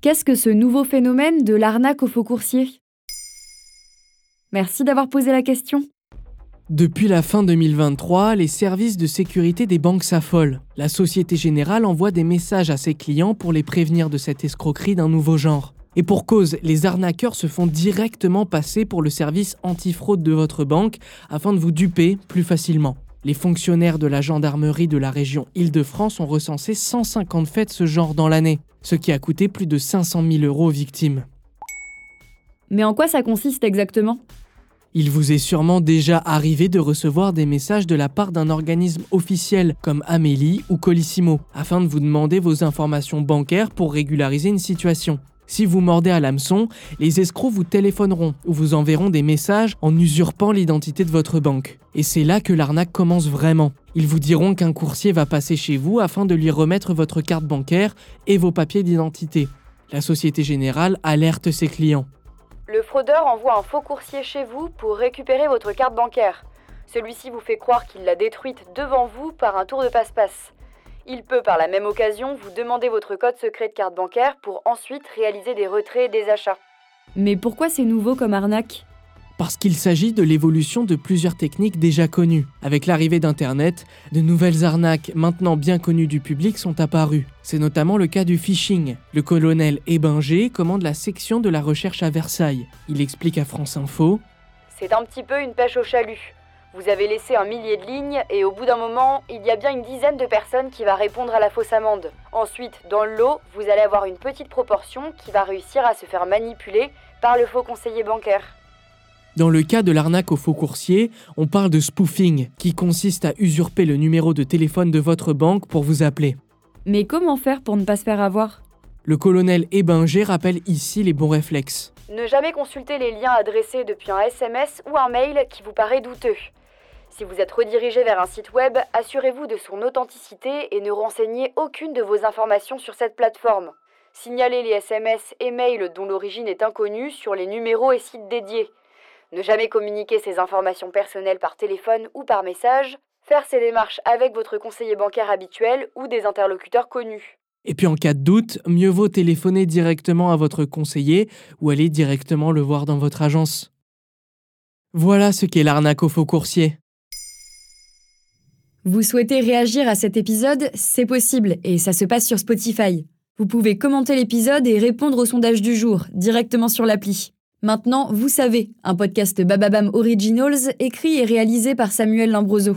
Qu'est-ce que ce nouveau phénomène de l'arnaque aux faux coursiers Merci d'avoir posé la question. Depuis la fin 2023, les services de sécurité des banques s'affolent. La Société Générale envoie des messages à ses clients pour les prévenir de cette escroquerie d'un nouveau genre. Et pour cause, les arnaqueurs se font directement passer pour le service antifraude de votre banque afin de vous duper plus facilement. Les fonctionnaires de la gendarmerie de la région Île-de-France ont recensé 150 faits de ce genre dans l'année, ce qui a coûté plus de 500 000 euros aux victimes. Mais en quoi ça consiste exactement? Il vous est sûrement déjà arrivé de recevoir des messages de la part d'un organisme officiel comme Amélie ou Colissimo, afin de vous demander vos informations bancaires pour régulariser une situation. Si vous mordez à l'hameçon, les escrocs vous téléphoneront ou vous enverront des messages en usurpant l'identité de votre banque. Et c'est là que l'arnaque commence vraiment. Ils vous diront qu'un coursier va passer chez vous afin de lui remettre votre carte bancaire et vos papiers d'identité. La Société Générale alerte ses clients. Le fraudeur envoie un faux coursier chez vous pour récupérer votre carte bancaire. Celui-ci vous fait croire qu'il l'a détruite devant vous par un tour de passe-passe. Il peut par la même occasion vous demander votre code secret de carte bancaire pour ensuite réaliser des retraits et des achats. Mais pourquoi c'est nouveau comme arnaque? Parce qu'il s'agit de l'évolution de plusieurs techniques déjà connues. Avec l'arrivée d'Internet, de nouvelles arnaques maintenant bien connues du public sont apparues. C'est notamment le cas du phishing. Le colonel Ebinger commande la section de la recherche à Versailles. Il explique à France Info C'est un petit peu une pêche au chalut. Vous avez laissé un millier de lignes et au bout d'un moment, il y a bien une dizaine de personnes qui va répondre à la fausse amende. Ensuite, dans le lot, vous allez avoir une petite proportion qui va réussir à se faire manipuler par le faux conseiller bancaire. Dans le cas de l'arnaque au faux coursier, on parle de spoofing, qui consiste à usurper le numéro de téléphone de votre banque pour vous appeler. Mais comment faire pour ne pas se faire avoir? Le colonel Ebinger rappelle ici les bons réflexes. Ne jamais consulter les liens adressés depuis un SMS ou un mail qui vous paraît douteux. Si vous êtes redirigé vers un site web, assurez-vous de son authenticité et ne renseignez aucune de vos informations sur cette plateforme. Signalez les SMS et mails dont l'origine est inconnue sur les numéros et sites dédiés. Ne jamais communiquer ces informations personnelles par téléphone ou par message. Faire ces démarches avec votre conseiller bancaire habituel ou des interlocuteurs connus. Et puis en cas de doute, mieux vaut téléphoner directement à votre conseiller ou aller directement le voir dans votre agence. Voilà ce qu'est l'arnaque au faux coursier. Vous souhaitez réagir à cet épisode? C'est possible et ça se passe sur Spotify. Vous pouvez commenter l'épisode et répondre au sondage du jour directement sur l'appli. Maintenant, vous savez, un podcast Bababam Originals écrit et réalisé par Samuel Lambroso.